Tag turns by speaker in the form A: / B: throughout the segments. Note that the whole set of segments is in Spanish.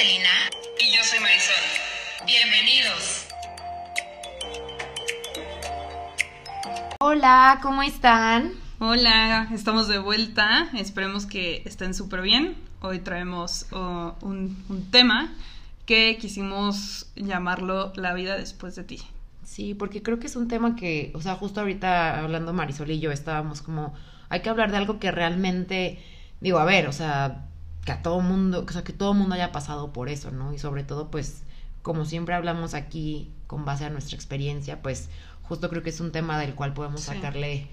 A: Celina.
B: Y yo soy Marisol.
A: Bienvenidos.
C: Hola, ¿cómo están?
B: Hola, estamos de vuelta. Esperemos que estén súper bien. Hoy traemos uh, un, un tema que quisimos llamarlo La vida después de ti.
C: Sí, porque creo que es un tema que, o sea, justo ahorita hablando Marisol y yo estábamos como, hay que hablar de algo que realmente, digo, a ver, o sea, que a todo mundo, o sea, que todo mundo haya pasado por eso, ¿no? Y sobre todo, pues, como siempre hablamos aquí con base a nuestra experiencia, pues, justo creo que es un tema del cual podemos
B: Sí.
C: sacarle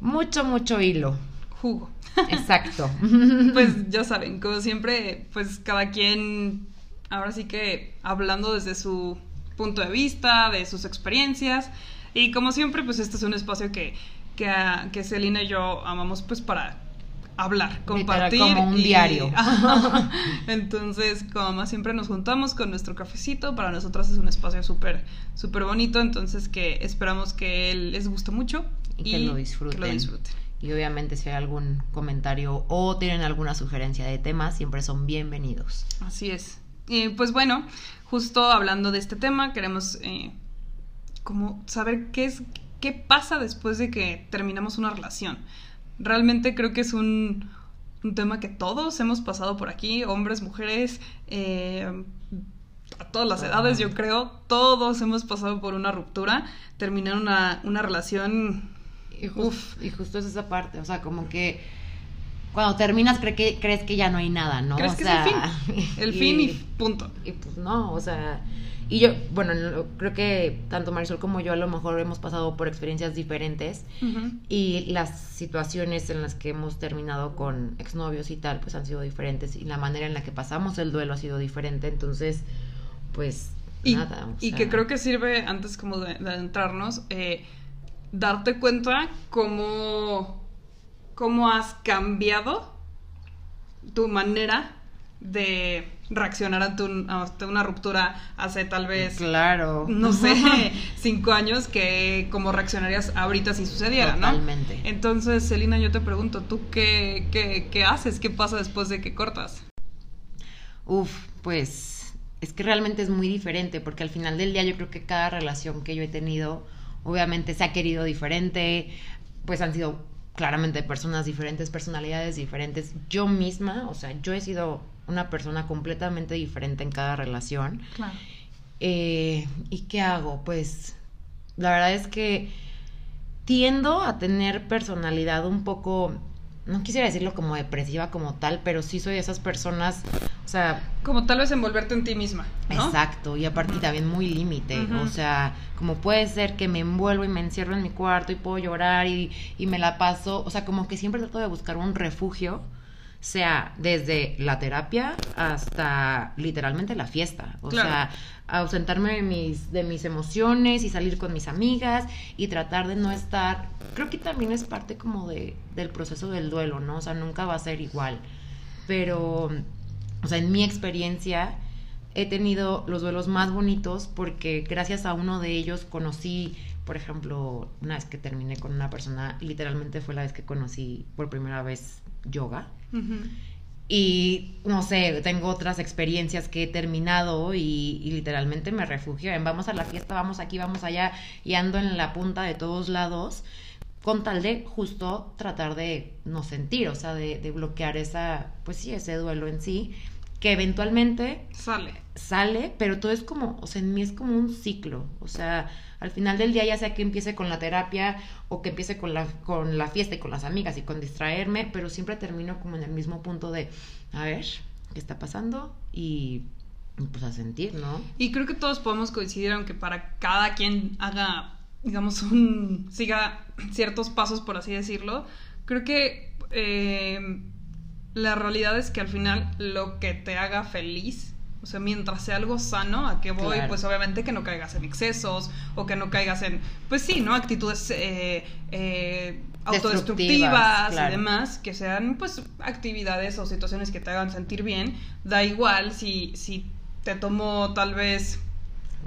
C: mucho, mucho hilo.
B: Jugo.
C: Exacto.
B: Pues ya saben, como siempre, pues cada quien, ahora sí que hablando desde su punto de vista, de sus experiencias. Y como siempre, pues este es un espacio que, que, ah, que Celina y yo amamos pues para hablar, compartir.
C: como un
B: y-
C: diario.
B: Ajá. Entonces, como más siempre nos juntamos con nuestro cafecito, para nosotras es un espacio súper, súper bonito, entonces que esperamos que les guste mucho.
C: Y que lo disfruten.
B: que lo disfruten.
C: Y obviamente si hay algún comentario o tienen alguna sugerencia de tema, siempre son bienvenidos.
B: Así es. Y pues bueno, justo hablando de este tema, queremos eh, como saber qué es, qué pasa después de que terminamos una relación. Realmente creo que es un, un tema que todos hemos pasado por aquí, hombres, mujeres, eh, a todas las edades, yo creo, todos hemos pasado por una ruptura, terminar una, una relación.
C: Y, jus- y justo es esa parte, o sea, como que cuando terminas cre- que, crees que ya no hay nada, ¿no?
B: ¿Crees
C: O
B: que es el fin? El fin y punto.
C: y pues no, o sea, y yo, bueno, no- creo que tanto Marisol como yo a lo mejor hemos pasado por experiencias diferentes y las situaciones en las que hemos terminado con exnovios y tal, pues han sido diferentes y la manera en la que pasamos el duelo ha sido diferente, entonces, pues
B: Y,
C: nada. o
B: y
C: sea,
B: que creo que sirve, antes como de, de adentrarnos, eh, darte cuenta cómo, cómo has cambiado tu manera de reaccionar ante, un- ante una ruptura hace tal vez,
C: Claro.
B: no sé, cinco años, que cómo reaccionarías ahorita si sucediera, ¿no?
C: Totalmente.
B: Entonces, Celina, yo te pregunto, ¿tú qué, qué, qué haces? ¿Qué pasa después de que cortas?
C: Uf, pues es que realmente es muy diferente porque al final del día yo creo que cada relación que yo he tenido obviamente se ha querido diferente, pues han sido claramente personas diferentes, personalidades diferentes. Yo misma, o sea, yo he sido una persona completamente diferente en cada relación.
B: Claro.
C: Eh, ¿Y qué hago? Pues la verdad es que tiendo a tener personalidad un poco, no quisiera decirlo como depresiva como tal, pero sí soy de esas personas, o sea,
B: Como tal vez envolverte en ti misma, ¿no?
C: exacto, y aparte también muy límite, o sea, como puede ser que me envuelvo y me encierro en mi cuarto y puedo llorar y, y me la paso, o sea, como que siempre trato de buscar un refugio sea desde la terapia hasta literalmente la fiesta. O
B: Claro.
C: sea, ausentarme de mis, de mis emociones y salir con mis amigas y tratar de no estar. Creo que también es parte como de, del proceso del duelo, ¿no? O sea, nunca va a ser igual. Pero, o sea, en mi experiencia he tenido los duelos más bonitos porque gracias a uno de ellos conocí, por ejemplo, una vez que terminé con una persona, literalmente fue la vez que conocí por primera vez yoga. Y no sé, tengo otras experiencias que he terminado y, y literalmente me refugio en vamos a la fiesta, vamos aquí, vamos allá y ando en la punta de todos lados con tal de justo tratar de no sentir, o sea, de, de bloquear esa, pues sí, ese duelo en sí, que eventualmente
B: Sale.
C: Sale, pero todo es como, o sea, en mí es como un ciclo, o sea, al final del día ya sea que empiece con la terapia o que empiece con la, con la fiesta y con las amigas y con distraerme, pero siempre termino como en el mismo punto de, a ver, ¿qué está pasando? Y pues a sentir, ¿no?
B: Y creo que todos podemos coincidir, aunque para cada quien haga, digamos, un. siga ciertos pasos, por así decirlo. Creo que eh, la realidad es que al final lo que te haga feliz, o sea, mientras sea algo sano, a qué voy,
C: Claro.
B: pues obviamente que no caigas en excesos o que no caigas en, pues sí, ¿no? Actitudes eh, eh, autodestructivas
C: claro.
B: y demás, que sean pues actividades o situaciones que te hagan sentir bien. Da igual si, si te tomó tal vez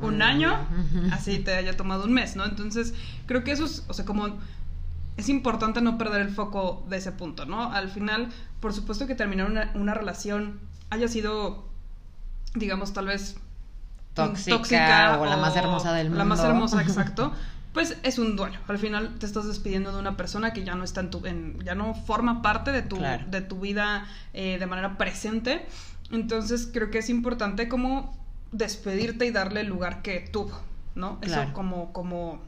B: un
C: Mm,
B: año, así te haya tomado un mes, ¿no? Entonces, creo que eso es, o sea, como es importante no perder el foco de ese punto, ¿no? Al final, por supuesto que terminar una, una relación haya sido digamos, tal vez
C: tóxica, o la más hermosa del mundo.
B: La más hermosa, exacto. Pues es un duelo. Al final te estás despidiendo de una persona que ya no está en tu, en, ya no forma parte de tu, de tu vida eh, de manera presente. Entonces creo que es importante como despedirte y darle el lugar que tuvo, ¿no? Eso como, como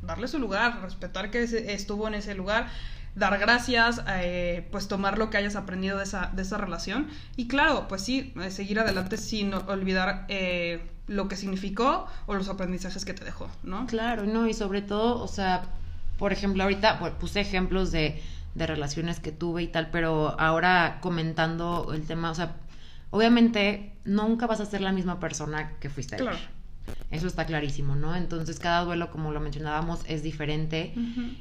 B: darle su lugar, respetar que estuvo en ese lugar dar gracias, eh, pues tomar lo que hayas aprendido de esa, de esa relación. Y claro, pues sí, eh, seguir adelante sin olvidar eh, lo que significó o los aprendizajes que te dejó, ¿no?
C: Claro, no, y sobre todo, o sea, por ejemplo, ahorita puse ejemplos de, de relaciones que tuve y tal, pero ahora comentando el tema, o sea, obviamente nunca vas a ser la misma persona que fuiste claro. Eso está clarísimo, ¿no? Entonces cada duelo, como lo mencionábamos, es diferente.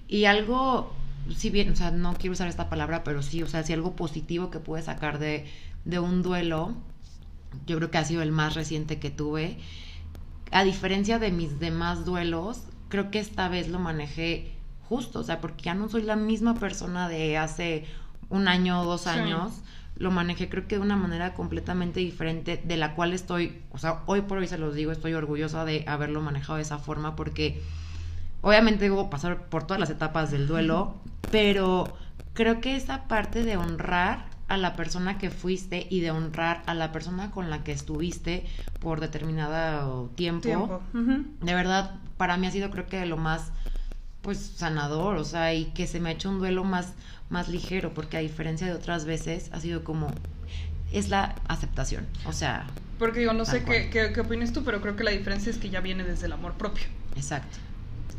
C: Y algo si bien, o sea, no quiero usar esta palabra, pero sí, o sea, si algo positivo que pude sacar de, de un duelo, yo creo que ha sido el más reciente que tuve. A diferencia de mis demás duelos, creo que esta vez lo manejé justo, o sea, porque ya no soy la misma persona de hace un año o dos años. Lo manejé creo que de una manera completamente diferente, de la cual estoy, o sea, hoy por hoy se los digo, estoy orgullosa de haberlo manejado de esa forma porque obviamente debo pasar por todas las etapas del duelo, pero creo que esa parte de honrar a la persona que fuiste y de honrar a la persona con la que estuviste por determinado tiempo, de verdad, para mí ha sido creo que lo más pues sanador, o sea, y que se me ha hecho un duelo más, más ligero, porque a diferencia de otras veces, ha sido como, es la aceptación, o sea...
B: Porque digo, no sé qué, qué, qué opinas tú, pero creo que la diferencia es que ya viene desde el amor propio.
C: Exacto.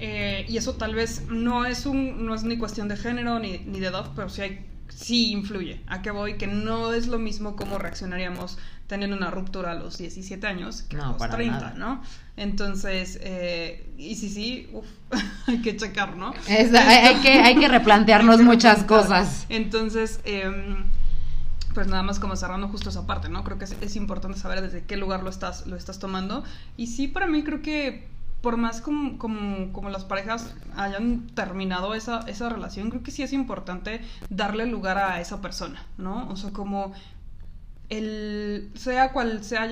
B: Eh, y eso tal vez no es, un, no es ni cuestión de género ni, ni de edad, pero sí, hay, sí influye. ¿A qué voy? Que no es lo mismo como reaccionaríamos teniendo una ruptura a los 17 años que a los 30, ¿no? Entonces, eh, y sí, sí, uf, hay que checar, ¿no?
C: hay, que, hay que replantearnos muchas cosas.
B: Entonces, em, pues nada más como cerrando justo esa parte, ¿no? Creo que es, es, importante saber desde qué lugar lo estás, lo estás tomando. Y sí, para mí creo que por más como, como, como, las parejas hayan terminado esa, esa relación, creo que sí es importante darle lugar a esa persona, ¿no? O sea, como el sea cual sea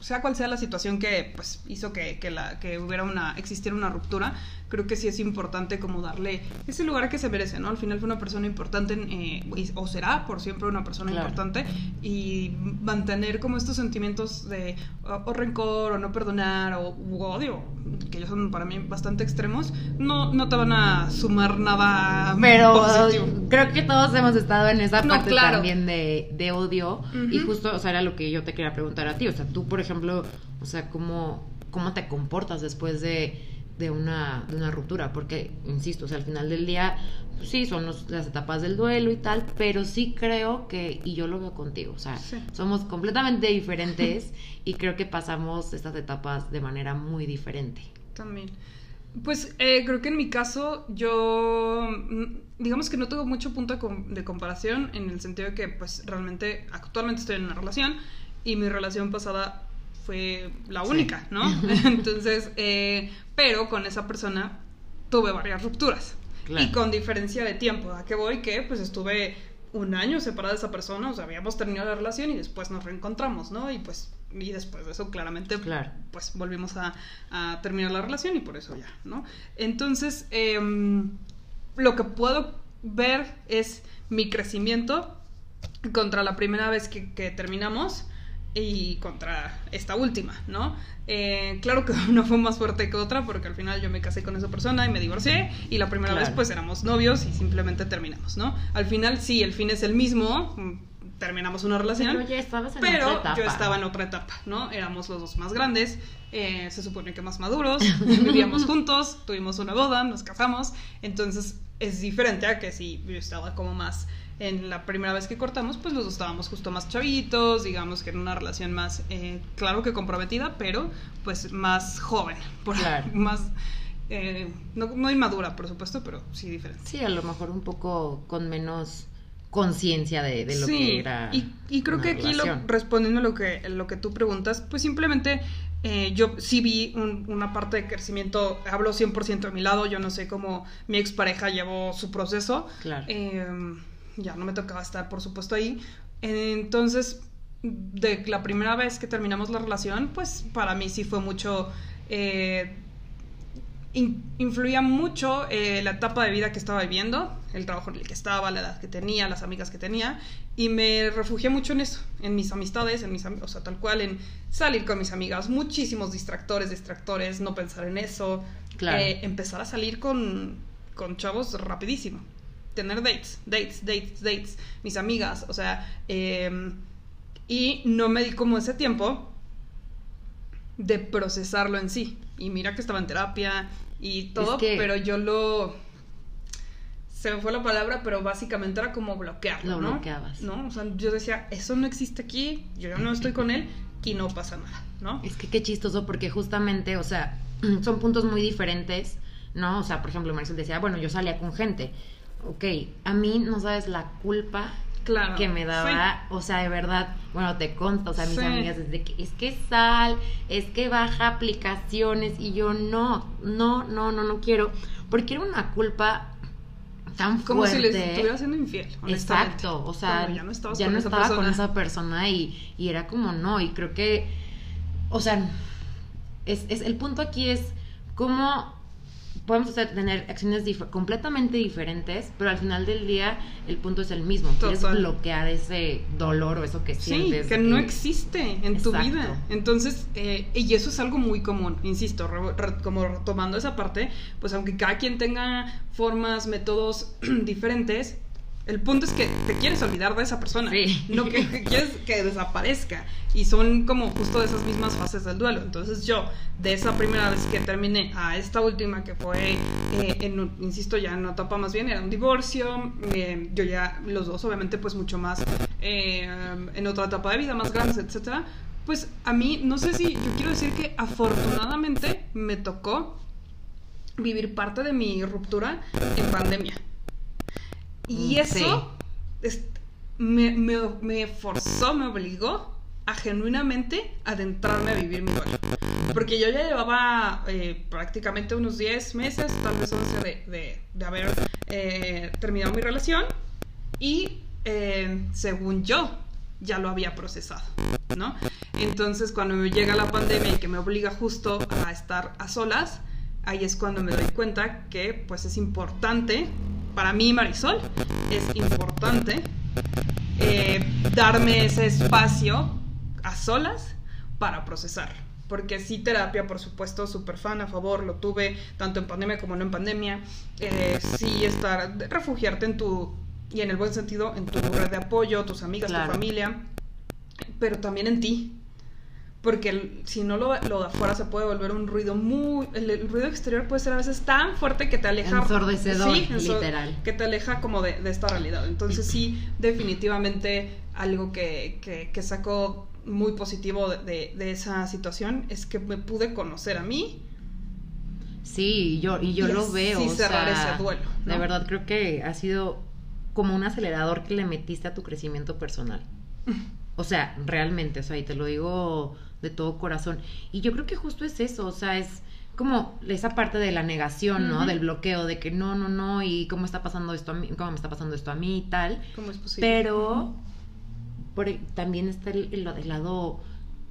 B: sea cual sea la situación que pues hizo que, que, la, que hubiera una existiera una ruptura creo que sí es importante como darle ese lugar que se merece, ¿no? Al final fue una persona importante eh, o será por siempre una persona importante y mantener como estos sentimientos de o, rencor o no perdonar o odio, que ya son para mí bastante extremos, no, no te van a sumar nada
C: Pero creo que todos hemos estado en esa parte también de, de odio y justo, o sea, era lo que yo te quería preguntar a ti, o sea, tú, por ejemplo, o sea, ¿cómo, cómo te comportas después de de una, de una ruptura, porque, insisto, o sea, al final del día, pues sí, son las etapas del duelo y tal, pero sí creo que, y yo lo veo contigo, o sea, somos completamente diferentes y creo que pasamos estas etapas de manera muy diferente.
B: También. Pues eh, creo que en mi caso yo, mm, digamos que no tengo mucho punto de, de comparación en el sentido de que pues realmente actualmente estoy en una relación y mi relación pasada fue la única, ¿no? Entonces, eh, pero con esa persona tuve varias rupturas. Y con diferencia de tiempo. ¿A qué voy? Que pues estuve un año separada de esa persona, o sea, habíamos terminado la relación y después nos reencontramos, ¿no? Y pues, y después de eso, claramente, pues volvimos a, terminar la relación y por eso ya, ¿no? Entonces, em, lo que puedo ver es mi crecimiento contra la primera vez que, que terminamos y contra esta última, ¿no? Eh, claro que una fue más fuerte que otra porque al final yo me casé con esa persona y me divorcié y la primera vez pues éramos novios y simplemente terminamos, ¿no? Al final sí, el fin es el mismo, mm, terminamos una relación.
C: Pero ya estabas en
B: pero
C: otra etapa.
B: yo estaba en otra etapa, ¿no? Éramos los dos más grandes, eh, se supone que más maduros, vivíamos juntos, tuvimos una boda, nos casamos, entonces es diferente a que si yo estaba como más en la primera vez que cortamos, pues los dos estábamos justo más chavitos, digamos que en una relación más, eh, claro que comprometida, pero pues más joven, por, más, eh, no, no, inmadura, por supuesto, pero sí diferente.
C: Sí, a lo mejor un poco con menos conciencia de, lo que era.
B: Y, y creo que aquí, lo, respondiendo a lo que, lo que tú preguntas, pues simplemente eh, yo sí vi una parte de crecimiento, hablo 100% de mi lado, yo no sé cómo mi expareja llevó su proceso.
C: Claro.
B: Ya no me tocaba estar, por supuesto, ahí. Entonces, de la primera vez que terminamos la relación, pues para mí sí fue mucho... eh, in- influía mucho eh, la etapa de vida que estaba viviendo, el trabajo en el que estaba, la edad que tenía, las amigas que tenía, y me refugié mucho en eso, en mis amistades, en mis am- o sea, tal cual, en salir con mis amigas, muchísimos distractores, distractores, no pensar en eso,
C: Claro.
B: eh, empezar a salir con, con chavos rapidísimo, tener dates, dates, dates, dates, mis amigas, o sea, em, y no me di como ese tiempo de procesarlo en sí. Y mira que estaba en terapia y todo,
C: Es que-
B: pero yo lo... Se me fue la palabra, pero básicamente era como bloquearlo,
C: Lo
B: ¿no?
C: bloqueabas.
B: ¿No? O sea, yo decía, eso no existe aquí, yo ya no estoy con él y no pasa nada, ¿no?
C: Es que qué chistoso porque justamente, o sea, son puntos muy diferentes, ¿no? O sea, por ejemplo, Marisol decía, bueno, yo salía con gente. Ok, a mí no sabes la culpa
B: Claro.
C: que me daba, o sea, de verdad, bueno, te consta, o sea, mis
B: Sí.
C: amigas desde que es que sal, es que baja aplicaciones y yo no, no, no, no, no quiero, porque era una culpa tan
B: Como si
C: fuerte.
B: les estuviera siendo infiel, honestamente.
C: Exacto, o sea,
B: ya no estabas
C: ya
B: con
C: no
B: esa
C: estaba con
B: persona.
C: esa persona y, y era como no, y creo que, o sea, es, es el punto aquí es cómo podemos hacer- tener acciones dif- completamente diferentes, pero al final del día el punto es el mismo, quieres
B: Total.
C: bloquear ese dolor o eso que
B: Sí,
C: sientes.
B: que
C: de
B: no existe en tu vida. Entonces, eh, y eso es algo muy común, insisto, re- re- como retomando esa parte, pues aunque cada quien tenga formas, métodos diferentes, el punto es que te quieres olvidar de esa persona,
C: Sí.
B: no que, que quieres que desaparezca. Y son como justo de esas mismas fases del duelo. Entonces yo, de esa primera vez que terminé a esta última que fue, eh, en un- insisto, ya en una etapa más bien, era un divorcio, eh, yo ya, los dos obviamente pues mucho más eh, en otra etapa de vida, más grandes, etcétera. Pues a mí, no sé si, yo quiero decir que afortunadamente me tocó vivir parte de mi ruptura en pandemia. Y
C: Mm,
B: eso es- me, me- me forzó, me obligó a genuinamente adentrarme a vivir mi duelo. Porque yo ya llevaba eh, prácticamente unos 10 meses, tal vez 11 de, de- de haber eh, terminado mi relación y eh, según yo ya lo había procesado, ¿no? Entonces cuando me llega la pandemia y que me obliga justo a estar a solas, ahí es cuando me doy cuenta que pues es importante, para mí Marisol, es importante eh, darme ese espacio a solas para procesar. Porque sí, terapia, por supuesto, súper fan, a favor, lo tuve tanto en pandemia como no en pandemia. Eh, sí, estar, refugiarte en tu, y en el buen sentido, en tu red de apoyo, tus amigas,
C: Claro.
B: tu familia, pero también en ti. Porque si no lo, lo de afuera se puede volver un ruido muy... El, el ruido exterior puede ser a veces tan fuerte que te aleja...
C: Ensordecedor,
B: enso-
C: literal.
B: Que te aleja como de, de esta realidad. Entonces sí, definitivamente algo que, que, que saco muy positivo de, de- de esa situación es que me pude conocer a mí.
C: Sí, y yo, y yo
B: Y
C: lo veo. o
B: cerrar
C: sea,
B: ese duelo, ¿no?
C: De verdad creo que ha sido como un acelerador que le metiste a tu crecimiento personal. O sea, realmente, o sea, y te lo digo de todo corazón. Y yo creo que justo es eso, o sea, es como esa parte de la negación, ¿no? Del bloqueo, de que no, no, no, y cómo está pasando esto a mí, cómo me está pasando esto a mí y tal.
B: ¿Cómo es posible?
C: Pero por, e, también está el, el- el lado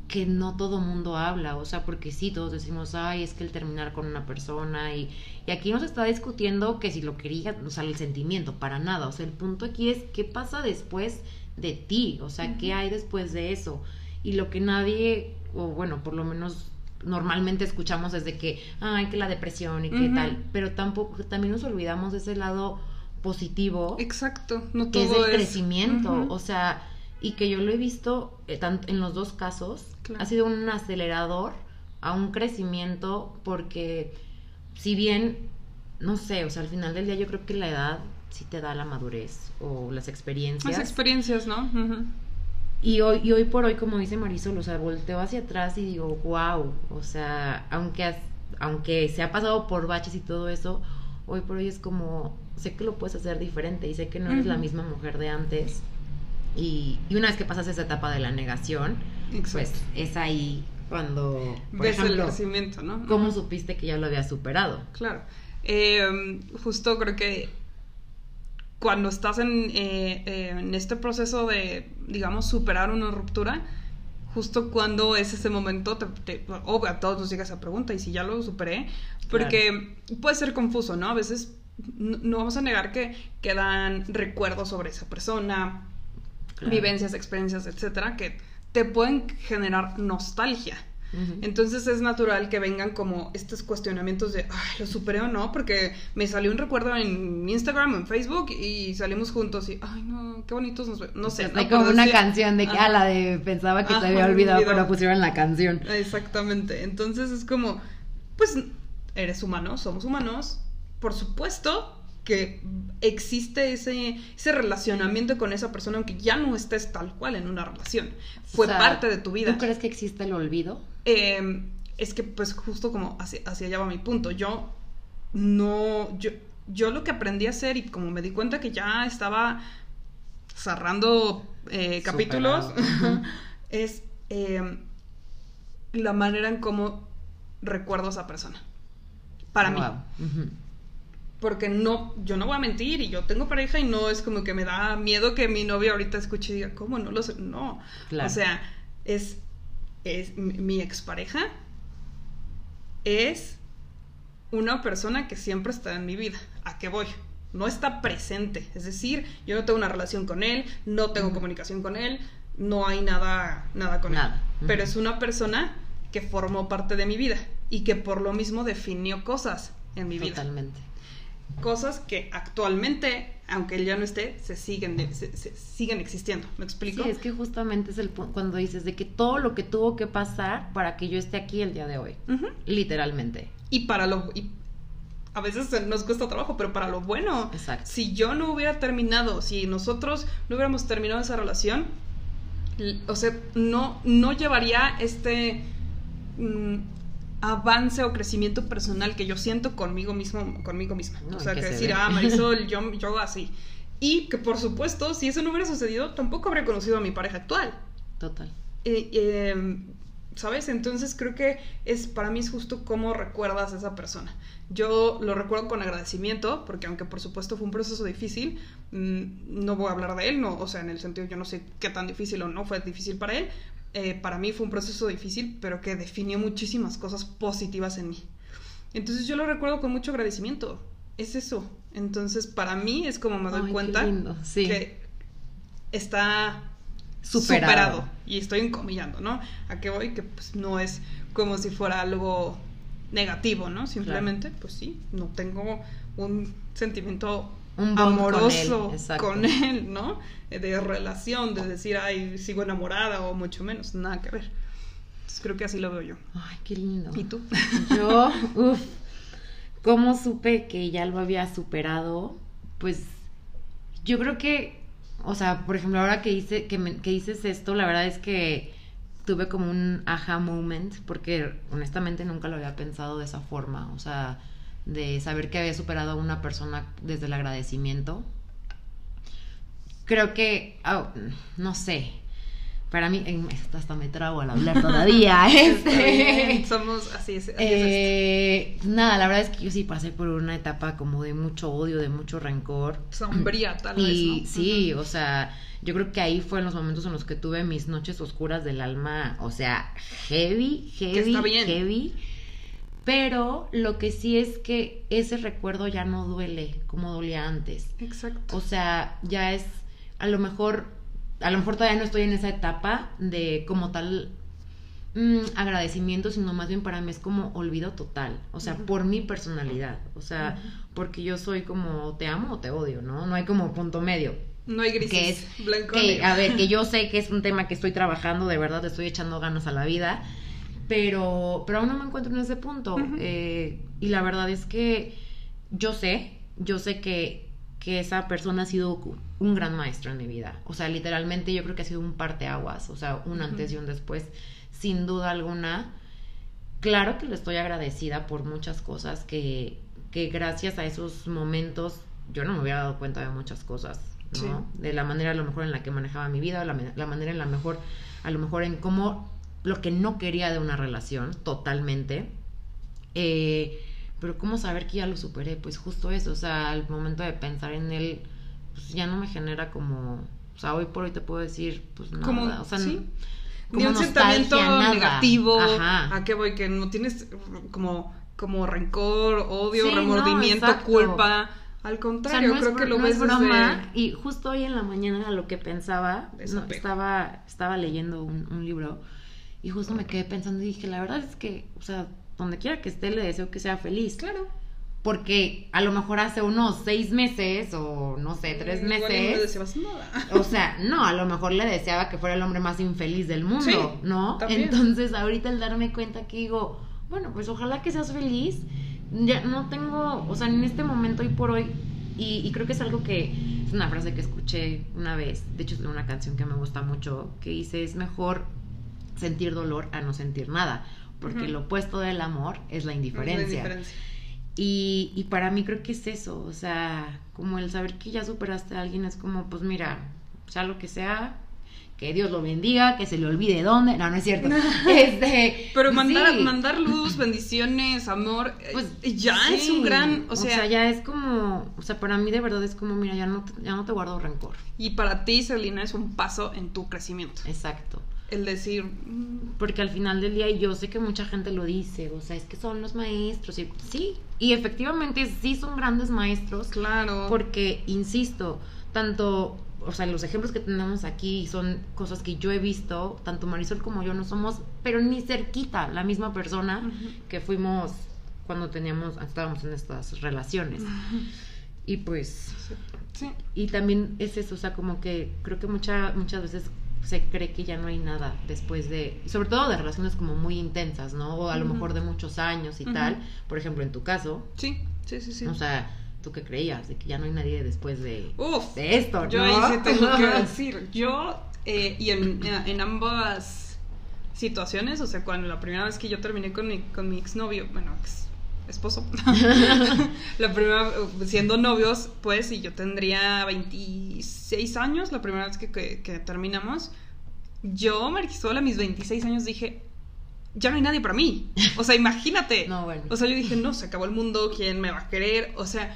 C: que no todo mundo habla, o sea, porque sí, todos decimos, ay, es que el terminar con una persona y, y aquí no se está discutiendo que si lo querías, o sea, el sentimiento, para nada, o sea, el punto aquí es qué pasa después de ti, o sea, qué hay después de eso. Y lo que nadie, o bueno, por lo menos normalmente escuchamos es de que, ay, que la depresión y qué tal, pero tampoco, también nos olvidamos de ese lado positivo
B: Exacto, no
C: que es
B: todo
C: el crecimiento, o sea, y que yo lo he visto eh, en los dos casos,
B: Claro.
C: ha sido un acelerador a un crecimiento porque si bien, no sé, o sea, al final del día yo creo que la edad sí te da la madurez o las experiencias.
B: Las experiencias, ¿no? Ujú.
C: Y hoy, y hoy por hoy, como dice Marisol, o sea, volteo hacia atrás y digo, wow, o sea, aunque, has- aunque se ha pasado por baches y todo eso, hoy por hoy es como, sé que lo puedes hacer diferente y sé que no eres la misma mujer de antes. Y, y una vez que pasas esa etapa de la negación, pues es ahí cuando, por
B: Ves el crecimiento, ¿no?
C: ¿cómo supiste que ya lo habías superado?
B: Claro. Eh, justo creo que cuando estás en, eh, eh, en este proceso de, digamos, superar una ruptura, justo cuando es ese momento, te, te- o a todos nos llega esa pregunta, y si ya lo superé, porque puede ser confuso, ¿no? A veces no, no vamos a negar que quedan recuerdos sobre esa persona,
C: Claro.
B: vivencias, experiencias, etcétera, que te pueden generar nostalgia. Entonces es natural que vengan como estos cuestionamientos de, ay, lo superé o no, porque me salió un recuerdo en Instagram o en Facebook y salimos juntos y, ay, no, qué bonitos nos vemos. No sé,
C: Hay como una canción de que, ah, la de pensaba que te
B: Ajá,
C: había olvidado,
B: olvidado.
C: pero pusieron la canción.
B: Exactamente. Entonces es como, pues, eres humano, somos humanos. Por supuesto que existe ese, ese relacionamiento con esa persona, aunque ya no estés tal cual en una relación. Fue
C: O sea,
B: parte de tu vida.
C: ¿Tú crees que existe el olvido?
B: Eh, es que pues justo como hacia, hacia allá va mi punto. Yo no, yo, yo lo que aprendí a hacer y como me di cuenta que ya estaba cerrando eh, capítulos, es eh, la manera en cómo recuerdo a esa persona. Para mí. Porque no, yo no voy a mentir y yo tengo pareja y no es como que me da miedo que mi novia ahorita escuche y diga, ¿cómo no lo sé? No.
C: Claro.
B: O sea, es, es mi, expareja es una persona que siempre está en mi vida. ¿A qué voy? No está presente. Es decir, yo no tengo una relación con él, no tengo comunicación con él, no hay nada, nada con
C: Nada.
B: él. Pero es una persona que formó parte de mi vida y que por lo mismo definió cosas en mi vida
C: Totalmente.
B: cosas que actualmente, aunque él ya no esté, se siguen, de- se, se- siguen existiendo. ¿Me explico?
C: Sí, es que justamente es el punto cuando dices de que todo lo que tuvo que pasar para que yo esté aquí el día de hoy.
B: Ujú.
C: Literalmente.
B: Y para lo... y a veces nos cuesta trabajo, pero para lo bueno.
C: Exacto.
B: Si yo no hubiera terminado, si nosotros no hubiéramos terminado esa relación, o sea, no, no llevaría este mm, avance o crecimiento personal que yo siento conmigo mismo, conmigo misma.
C: No,
B: o sea,
C: que
B: que
C: se
B: decir,
C: ve.
B: ah, Marisol, yo, yo así. Y que por supuesto, si eso no hubiera sucedido, tampoco habría conocido a mi pareja actual.
C: Total.
B: Eh, eh, ¿Sabes? Entonces creo que es para mí es justo cómo recuerdas a esa persona. Yo lo recuerdo con agradecimiento, porque aunque por supuesto fue un proceso difícil, mm, no voy a hablar de él, no, o sea, en el sentido yo no sé qué tan difícil o no fue difícil para él. Eh, para mí fue un proceso difícil, pero que definió muchísimas cosas positivas en mí. Entonces yo lo recuerdo con mucho agradecimiento. Es eso. Entonces para mí es como me doy
C: Ay,
B: cuenta.
C: Sí.
B: que está
C: Superado.
B: superado. Y estoy encomillando, ¿no? ¿A qué voy? Que pues no es como si fuera algo negativo, ¿no? Simplemente, pues sí, no tengo un sentimiento
C: Un con
B: amoroso
C: él,
B: con él, ¿no? De relación, de decir, ay, sigo enamorada o mucho menos, nada que ver. Entonces creo que así lo veo yo.
C: Ay, qué lindo.
B: ¿Y tú?
C: Yo, uff, ¿cómo supe que ya lo había superado? Pues yo creo que, o sea, por ejemplo, ahora que, hice, que, me- que dices esto, la verdad es que tuve como un aha moment, porque honestamente nunca lo había pensado de esa forma, o sea, de saber que había superado a una persona desde el agradecimiento. Creo que, ah, no sé, para mí, em, hasta me trago al hablar todavía. Este.
B: Somos así, es, así es.
C: Eh, nada, la verdad es que yo sí pasé por una etapa como de mucho odio, de mucho rencor.
B: sombría tal vez,
C: Y
B: ¿no?
C: sí, o sea, yo creo que ahí fue en los momentos en los que tuve mis noches oscuras del alma, o sea, heavy, heavy,
B: está bien.
C: heavy. Pero lo que sí es que ese recuerdo ya no duele como dolía antes.
B: Exacto.
C: O sea, ya es, a lo mejor, a lo mejor todavía no estoy en esa etapa de como tal mm, agradecimiento, sino más bien para mí es como olvido total. O sea, por mi personalidad. O sea, porque yo soy como te amo o te odio, ¿no? No hay como punto medio.
B: No hay grises.
C: Que es,
B: blanco
C: que,
B: negro.
C: a ver, que yo sé que es un tema que estoy trabajando, de verdad, estoy echando ganas a la vida, pero, pero aún no me encuentro en ese punto. Eh, y la verdad es que yo sé, yo sé que, que esa persona ha sido un gran maestro en mi vida. O sea, literalmente yo creo que ha sido un parteaguas, o sea, un antes y un después, sin duda alguna. Claro que le estoy agradecida por muchas cosas que, que gracias a esos momentos yo no me hubiera dado cuenta de muchas cosas, ¿no?
B: Sí.
C: De la manera a lo mejor en la que manejaba mi vida, la, la manera en la mejor, a lo mejor en cómo lo que no quería de una relación, totalmente. Eh, pero cómo saber que ya lo superé, pues justo eso, o sea, al momento de pensar en él, pues ya no me genera como, o sea, hoy por hoy te puedo decir, pues nada,
B: Como-
C: o sea,
B: sí.
C: como
B: Ni un sentimiento
C: nada.
B: negativo.
C: Ajá.
B: ¿A qué voy? Que no tienes como, como rencor, odio,
C: Sí,
B: remordimiento, culpa. Al
C: O sea,
B: contrario,
C: no
B: creo que lo
C: no
B: ves
C: es
B: desde-.
C: Y justo hoy en la mañana lo que pensaba, no, estaba, estaba leyendo un, un libro y justo me quedé pensando y dije, la verdad es que, o sea, donde quiera que esté le deseo que sea feliz.
B: Claro.
C: Porque a lo mejor hace unos seis meses o no sé, tres
B: Igual y no le
C: meses.
B: deseabas nada.
C: O sea, no, a lo mejor le deseaba que fuera el hombre más infeliz del mundo,
B: Sí,
C: ¿no?
B: también.
C: Entonces, ahorita el darme cuenta que digo, bueno, pues ojalá que seas feliz. Ya no tengo, o sea, en este momento y por hoy, y, y creo que es algo que es una frase que escuché una vez, de hecho es de una canción que me gusta mucho, que dice, es mejor sentir dolor a no sentir nada, porque
B: Ujú.
C: lo opuesto del amor es la indiferencia.
B: Es la indiferencia.
C: Y, y para mí creo que es eso, o sea, como el saber que ya superaste a alguien es como, pues mira, sea lo que sea, que Dios lo bendiga, que se le olvide dónde, no, no es cierto. este,
B: Pero mandar,
C: sí,
B: mandar luz, bendiciones, amor, eh,
C: pues
B: ya es un gran, o sea,
C: ya es como, o sea, para mí de verdad es como, mira, ya no, te- ya no te guardo rencor.
B: y para ti, Selina, es un paso en tu crecimiento.
C: Exacto.
B: El decir, mm,
C: Porque al final del día, y yo sé que mucha gente lo dice, o sea, es que son los maestros, y sí, y efectivamente sí son grandes maestros,
B: claro,
C: Porque, insisto, tanto, o sea, los ejemplos que tenemos aquí son cosas que yo he visto, tanto Marisol como yo no somos, pero ni cerquita la misma persona que fuimos cuando teníamos, estábamos en estas relaciones. Y pues,
B: sí,
C: y también es eso, o sea, como que creo que mucha, muchas veces se cree que ya no hay nada después de, sobre todo de relaciones como muy intensas, ¿no? O a lo mejor de muchos años y tal. Por ejemplo, en tu caso,
B: sí, sí, sí, sí.
C: o sea, ¿tú qué creías? De que ya no hay nadie después de,
B: Uf,
C: de esto, ¿no?
B: yo ahí sí tengo que decir, yo, eh, y en, en- en ambas situaciones, o sea, cuando la primera vez que yo terminé con mi, con mi exnovio, bueno, ex esposo, la primera, siendo novios, pues, y yo tendría 26 años, la primera vez que, que- que terminamos, yo, Marisol, a mis 26 años dije, ya no hay nadie para mí. O sea, imagínate.
C: No, bueno.
B: O sea, yo dije, no, se acabó el mundo, ¿quién me va a querer? O sea,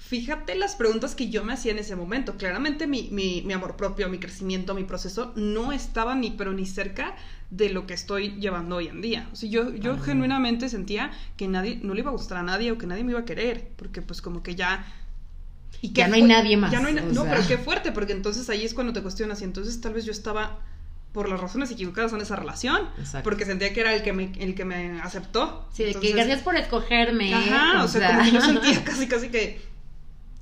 B: fíjate las preguntas que yo me hacía en ese momento. Claramente mi, mi, mi amor propio, mi crecimiento, mi proceso no estaba ni pero ni cerca de lo que estoy llevando hoy en día. O sea, yo, yo
C: Ajá.
B: genuinamente sentía que nadie, no le iba a gustar a nadie o que nadie me iba a querer, porque pues como que ya... Y
C: Ya no hay nadie más,
B: Ya no hay na-
C: o
B: no,
C: sea.
B: pero qué fuerte, porque entonces ahí es cuando te cuestionas y entonces tal vez yo estaba por las razones equivocadas en esa relación,
C: Exacto.
B: porque sentía que era el que me, el que me aceptó.
C: Sí, de que gracias por escogerme.
B: Ajá, o sea, como que yo sentía casi, casi que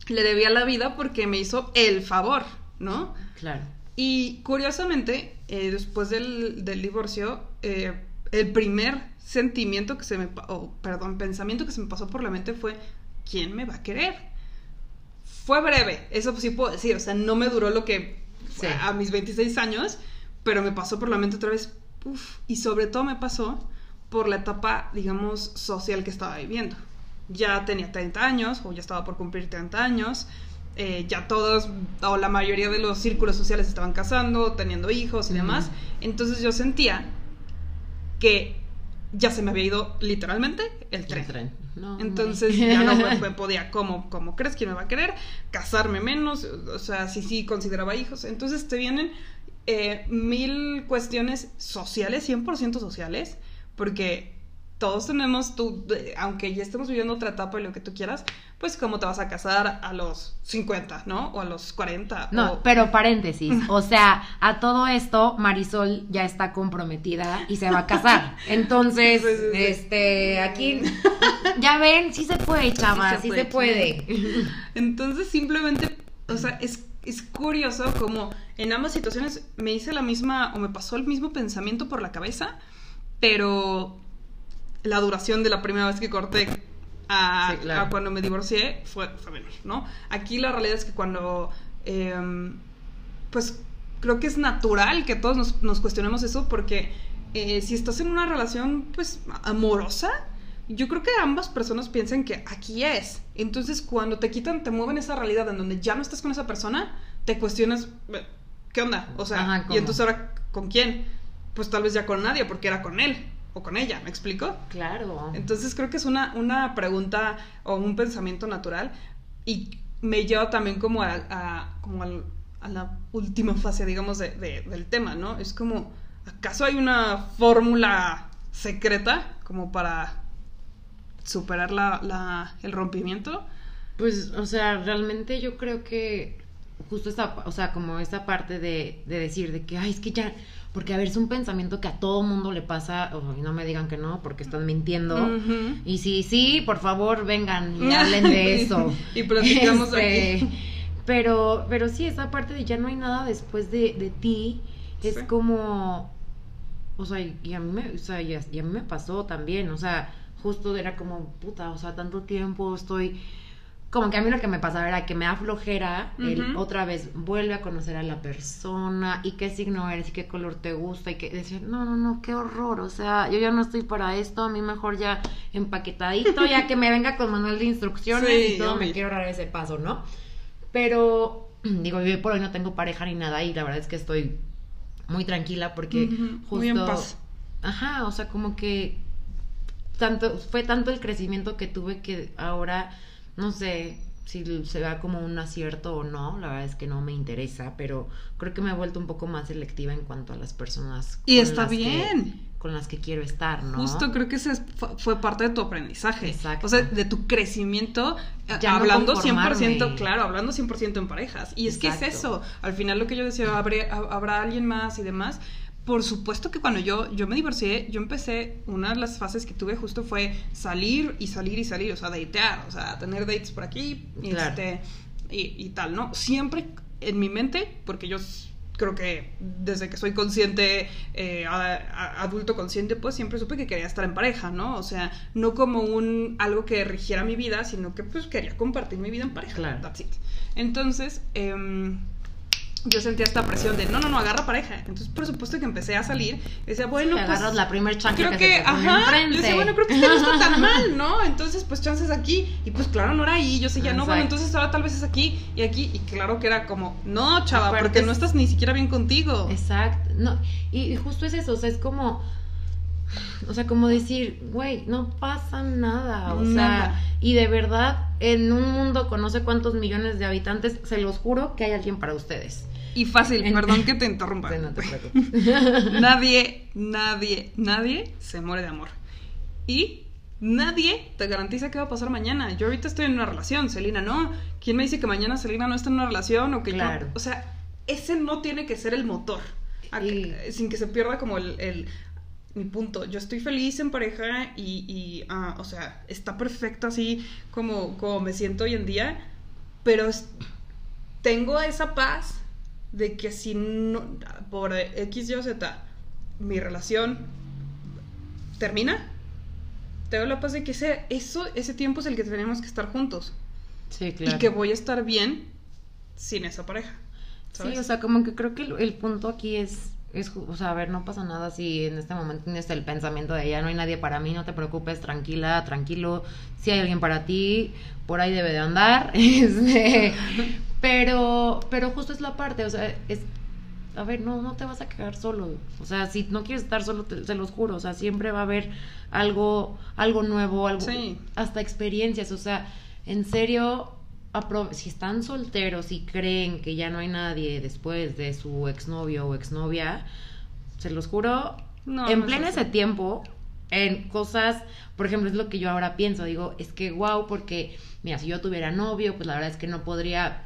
B: le debía la vida porque me hizo el favor, ¿no?
C: Claro.
B: Y curiosamente, eh, después del, del divorcio, eh, el primer sentimiento que se me, pa- o, perdón, pensamiento que se me pasó por la mente fue, ¿quién me va a querer? Fue breve, eso sí puedo decir, o sea, no me duró lo que
C: Sí.
B: a, a mis 26 años, pero me pasó por la mente otra vez, uf, y sobre todo me pasó por la etapa, digamos, social que estaba viviendo. Ya tenía 30 años, o ya estaba por cumplir 30 años, eh, ya todos, o la mayoría de los círculos sociales estaban casando, teniendo hijos y demás, entonces yo sentía que ya se me había ido literalmente el tren.
C: El tren. No,
B: Entonces ya no me, podía, ¿cómo, ¿cómo crees que me va a querer? Casarme menos, o sea, sí, sí, consideraba hijos. Entonces te vienen eh, mil cuestiones sociales, 100% sociales, porque todos tenemos, tú, de- aunque ya estemos viviendo otra etapa y lo que tú quieras, pues cómo te vas a casar a los 50, ¿no? O a los 40.
C: No,
B: o-
C: pero paréntesis, o sea, a todo esto Marisol ya está comprometida y se va a casar. Entonces,
B: Sí, sí, sí.
C: este, aquí ya ven, sí se puede, chavas, sí se puede.
B: Entonces simplemente, o sea, es, es curioso como en ambas situaciones me hice la misma o me pasó el mismo pensamiento por la cabeza, pero la duración de la primera vez que corté a,
C: Sí, claro.
B: a cuando me divorcié fue, fue menor, ¿no? Aquí la realidad es que cuando, em, pues creo que es natural que todos nos, nos cuestionemos eso porque eh, si estás en una relación, pues, amorosa, yo creo que ambas personas piensan que aquí es. Entonces, cuando te quitan, te mueven esa realidad en donde ya no estás con esa persona, te cuestionas, "Eh, ¿qué onda? O sea, y entonces ahora, ¿con quién? Pues tal vez ya con nadie, porque era con él o con ella, ¿me explico?
C: Claro.
B: Entonces creo que es una, una pregunta o un pensamiento natural y me lleva también como a, a- como al- a la última fase, digamos, de- de- del tema, ¿no? Es como, ¿acaso hay una fórmula secreta como para superar la, la- el rompimiento?
C: Pues, o sea, realmente yo creo que justo esa, o sea, como esa parte de, de decir de que, ay, es que ya, porque a ver, es un pensamiento que a todo mundo le pasa, o y no me digan que no, porque están mintiendo. Y si sí, por favor, vengan y hablen de eso.
B: Y platicamos
C: Este,
B: aquí.
C: Pero, pero sí, esa parte de ya no hay nada después de, de ti, es
B: Sí.
C: como, o sea, y a mí me, o sea, y a, y a mí me pasó también, o sea, justo era como, puta, o sea, tanto tiempo estoy, como que a mí lo que me pasaba era que me da flojera el otra vez vuelve a conocer a la persona y qué signo eres y qué color te gusta y que decir, no, no, no, qué horror, o sea, yo ya no estoy para esto, a mí mejor ya empaquetadito, ya que me venga con manual de instrucciones
B: Sí,
C: y todo, me quiero dar ese paso, ¿no? Pero, digo, yo por hoy no tengo pareja ni nada y la verdad es que estoy muy tranquila porque justo...
B: muy en paz.
C: Ajá, o sea, como que tanto fue tanto el crecimiento que tuve que ahora no sé si se da como un acierto o no, la verdad es que no me interesa, pero creo que me he vuelto un poco más selectiva en cuanto a las personas
B: Y
C: con
B: está
C: las que-
B: bien.
C: con las que quiero estar, ¿no?
B: Justo creo que ese es- fue, parte de tu aprendizaje.
C: Exacto.
B: O sea, de tu crecimiento, eh,
C: Ya no
B: hablando
C: conformarme.
B: 100%, claro, hablando 100% en parejas. Y es que es eso. Al final lo que yo decía, ¿habrá, habrá alguien más y demás. Por supuesto que cuando yo, yo me divorcié, yo empecé, una de las fases que tuve justo fue salir y salir y salir, o sea, datear, o sea, tener dates por aquí
C: Claro.
B: este, y, y tal, ¿no? Siempre en mi mente, porque yo creo que desde que soy consciente, eh, a- a- adulto consciente, pues siempre supe que quería estar en pareja, ¿no? O sea, no como un algo que rigiera mi vida, sino que pues quería compartir mi vida en pareja.
C: Claro.
B: That's it. Entonces, em, yo sentía esta presión de, no, no, no, agarra pareja. Entonces, por supuesto que empecé a salir. decía, bueno, pues...
C: agarras la primer chancla
B: Creo
C: que,
B: que,
C: se te
B: ajá, yo decía, bueno, creo que este no está tan mal, ¿no? Entonces, pues chances aquí, y pues claro, no era ahí, yo seguía, no, bueno, entonces ahora tal vez es aquí y aquí, y claro que era como, no, chava,
C: Aparte
B: porque
C: es-
B: no estás ni siquiera bien contigo.
C: Exacto. No, y, y justo es eso, o sea, es como. O sea, como decir, güey, no pasa nada. O
B: Nada.
C: sea, y de verdad, en un mundo con no sé cuántos millones de habitantes, se los juro que hay alguien para ustedes.
B: Y fácil,
C: En-
B: perdón que te interrumpa.
C: Sí, no te preocupes.
B: nadie, nadie, nadie se muere de amor. Y nadie te garantiza qué va a pasar mañana. Yo ahorita estoy en una relación, Celina, ¿no? ¿Quién me dice que mañana Celina no está en una relación o que yo-
C: Claro.
B: O sea, ese no tiene que ser el motor. A que-
C: Y-
B: Sin que se pierda como el, el- mi punto. Yo estoy feliz en pareja y, y, ah, o sea, está perfecto así como, como me siento hoy en día, pero es- tengo esa paz de que si no, por X, Y o Z, mi relación termina, tengo la paz de que ese, eso, ese tiempo es el que tenemos que estar juntos.
C: Sí, claro.
B: Y que voy a estar bien sin esa pareja. ¿sabes?
C: Sí, o sea, como que creo que el, el punto aquí es, es, o sea, a ver, no pasa nada si en este momento tienes el pensamiento de ya no hay nadie para mí, no te preocupes, tranquila, tranquilo, si hay alguien para ti, por ahí debe de andar, este, pero, pero justo es la parte, o sea, es, a ver, no, no te vas a quedar solo, o sea, si no quieres estar solo, te, se los juro, o sea, siempre va a haber algo, algo nuevo, algo,
B: Sí.
C: hasta experiencias, o sea, en serio, si están solteros y creen que ya no hay nadie después de su exnovio o exnovia, se los juro,
B: No,
C: en
B: no
C: ese tiempo, en cosas, por ejemplo, es lo que yo ahora pienso, digo, es que wow, porque, mira, si yo tuviera novio, pues la verdad es que no podría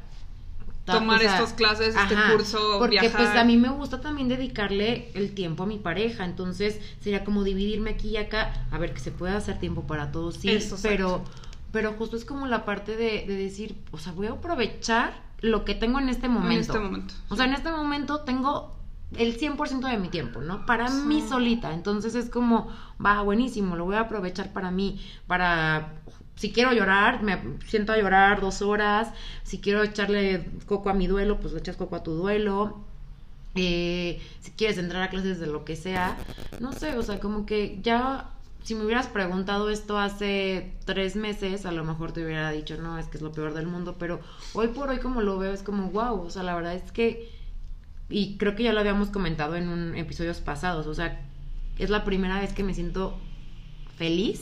B: Tomar estas clases, este curso,
C: porque
B: viajar.
C: pues a mí me gusta también dedicarle el tiempo a mi pareja, entonces sería como dividirme aquí y acá, a ver que se pueda hacer tiempo para todos, sí,
B: Eso, exacto.
C: Pero justo es como la parte de, de decir, o sea, voy a aprovechar lo que tengo en este momento.
B: En este momento.
C: O sea, en este momento tengo el 100% de mi tiempo, ¿no? Para
B: Sí.
C: mí solita. Entonces es como, va, buenísimo, lo voy a aprovechar para mí, para... Si quiero llorar, me siento a llorar dos horas. Si quiero echarle coco a mi duelo, pues le echas coco a tu duelo. Eh, si quieres entrar a clases de lo que sea. No sé, o sea, como que ya... Si me hubieras preguntado esto hace tres meses, a lo mejor te hubiera dicho, no, es que es lo peor del mundo, pero hoy por hoy como lo veo es como, wow, o sea, la verdad es que y creo que ya lo habíamos comentado en un episodios pasados, o sea, es la primera vez que me siento feliz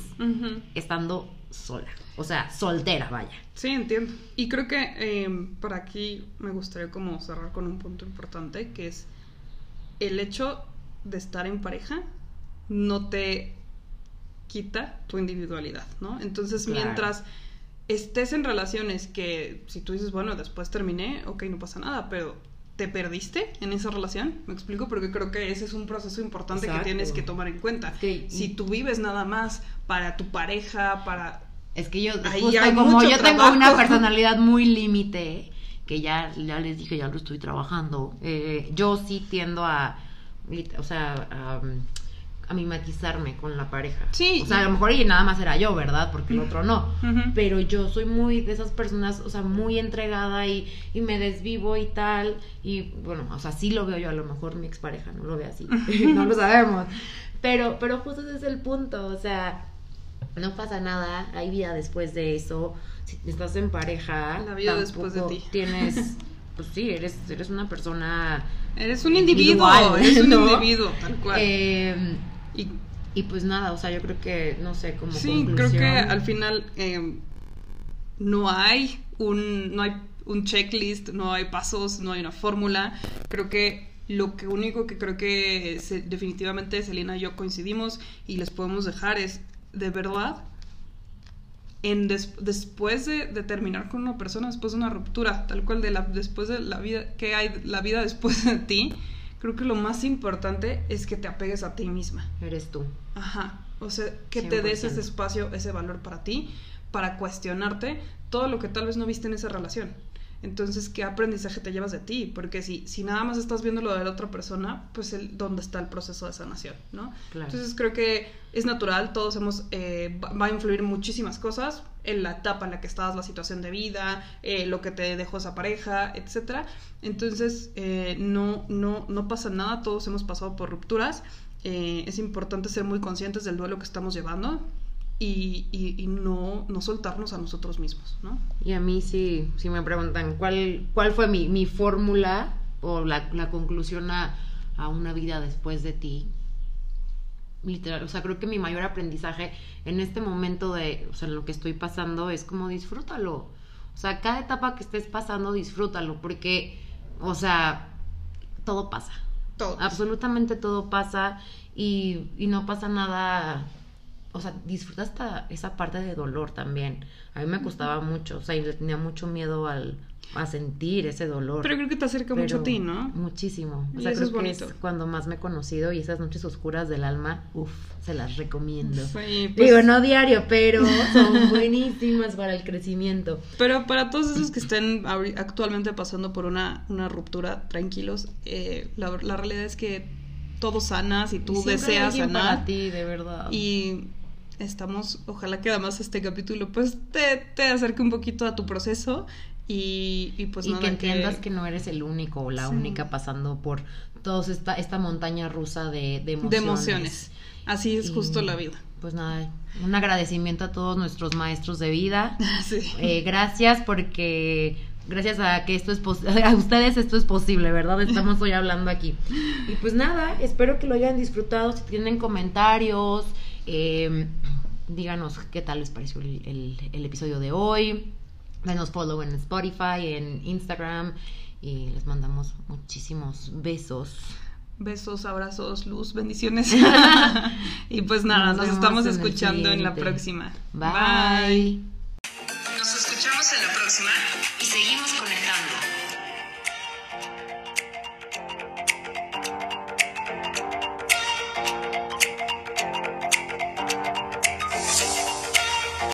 C: estando sola. O sea, soltera, vaya.
B: Sí, entiendo. Y creo que eh, por aquí me gustaría como cerrar con un punto importante, que es el hecho de estar en pareja no te quita tu individualidad, ¿no? Entonces,
C: Claro.
B: mientras estés en relaciones que si tú dices, bueno, después terminé, ok, no pasa nada, pero te perdiste en esa relación, me explico, porque creo que ese es un proceso importante
C: Exacto.
B: que tienes que tomar en cuenta.
C: Sí.
B: Si tú vives nada más para tu pareja, para...
C: Es que yo,
B: Ahí
C: justo
B: hay
C: como yo tengo una personalidad muy límite, que ya, ya les dije, ya lo estoy trabajando, eh, yo sí tiendo a, o sea, a, a mimetizarme con la pareja.
B: Sí.
C: O sea, a lo mejor y nada más era yo, ¿verdad? Porque el otro no. Pero yo soy muy de esas personas, o sea, muy entregada y, y me desvivo y tal. Y bueno, o sea, sí lo veo yo, a lo mejor mi expareja no lo ve así, no lo sabemos. Pero, pero justo ese es el punto, o sea, no pasa nada, hay vida después de eso. Si estás en pareja,
B: La vida después de ti.
C: Tienes, pues sí, eres, eres una persona
B: Eres un individuo, eres un individuo, tal cual.
C: eh,
B: y
C: y pues nada, o sea, yo creo que, no sé, como
B: Sí, creo que al final eh, no hay un no hay un checklist, no hay pasos, no hay una fórmula. Creo que lo que único que creo que se- definitivamente Selena y yo coincidimos y les podemos dejar es de verdad en des- después de, de terminar con una persona, después de una ruptura, tal cual de la después de la vida que hay la vida después de ti, creo que lo más importante es que te apegues a ti misma.
C: eres tú.
B: Ajá. O sea, que te des
C: 100%.
B: ese espacio, ese valor para ti, para cuestionarte todo lo que tal vez no viste en esa relación. Entonces, ¿qué aprendizaje te llevas de ti? Porque si, si nada más estás viendo lo de la otra persona, pues el, dónde está el proceso de sanación, ¿no?
C: Claro.
B: Entonces creo que es natural, todos hemos, eh, va a influir muchísimas cosas en la etapa en la que estabas, la situación de vida, eh, lo que te dejó esa pareja, etcétera. Entonces eh, no, no, no pasa nada, todos hemos pasado por rupturas. Eh, es importante ser muy conscientes del duelo que estamos llevando y, y- y no, no soltarnos a nosotros mismos, ¿no?
C: Y a mí sí, si me preguntan cuál, cuál fue mi, mi fórmula o la, la conclusión a, a una vida después de ti, literal, o sea, creo que mi mayor aprendizaje en este momento de, o sea, en lo que estoy pasando es como disfrútalo. O sea, cada etapa que estés pasando, disfrútalo, porque, o sea, todo pasa.
B: Todo.
C: Absolutamente todo pasa y, y no pasa nada. O sea, disfruta hasta esa parte de dolor también. A mí me costaba mucho, o sea, y le tenía mucho miedo al, a sentir ese dolor.
B: Pero creo que te acerca mucho a ti, ¿no?
C: Muchísimo. O
B: Y
C: sea,
B: eso
C: creo
B: es
C: que
B: bonito.
C: es cuando más me he conocido y esas noches oscuras del alma, uff, se las recomiendo.
B: Sí, pues-
C: Digo, no diario, pero son buenísimas para el crecimiento.
B: Pero para todos esos que estén actualmente pasando por una, una ruptura, tranquilos, eh, la, la realidad es que todo sana si tú
C: Y
B: deseas sanar.
C: para ti, de verdad.
B: Y estamos, ojalá que además este capítulo pues te, te acerque un poquito a tu proceso y, y pues
C: y
B: nada
C: que entiendas que... no eres el único o la
B: Sí.
C: única pasando por toda esta, esta montaña rusa de, de emociones.
B: de emociones. Así es
C: Y,
B: justo la vida.
C: Pues nada, un agradecimiento a todos nuestros maestros de vida.
B: Sí.
C: Eh, gracias porque gracias a que esto es a ustedes esto es posible, ¿verdad? Estamos hoy hablando aquí. Y pues nada, espero que lo hayan disfrutado. Si tienen comentarios, Em, díganos qué tal les pareció el, episodio de hoy. Denos follow en Spotify, en Instagram y les mandamos muchísimos besos.
B: Besos, abrazos, luz, bendiciones. y pues nada,
C: nos,
B: estamos escuchando en, la próxima.
C: Bye. Bye. Nos escuchamos en la próxima.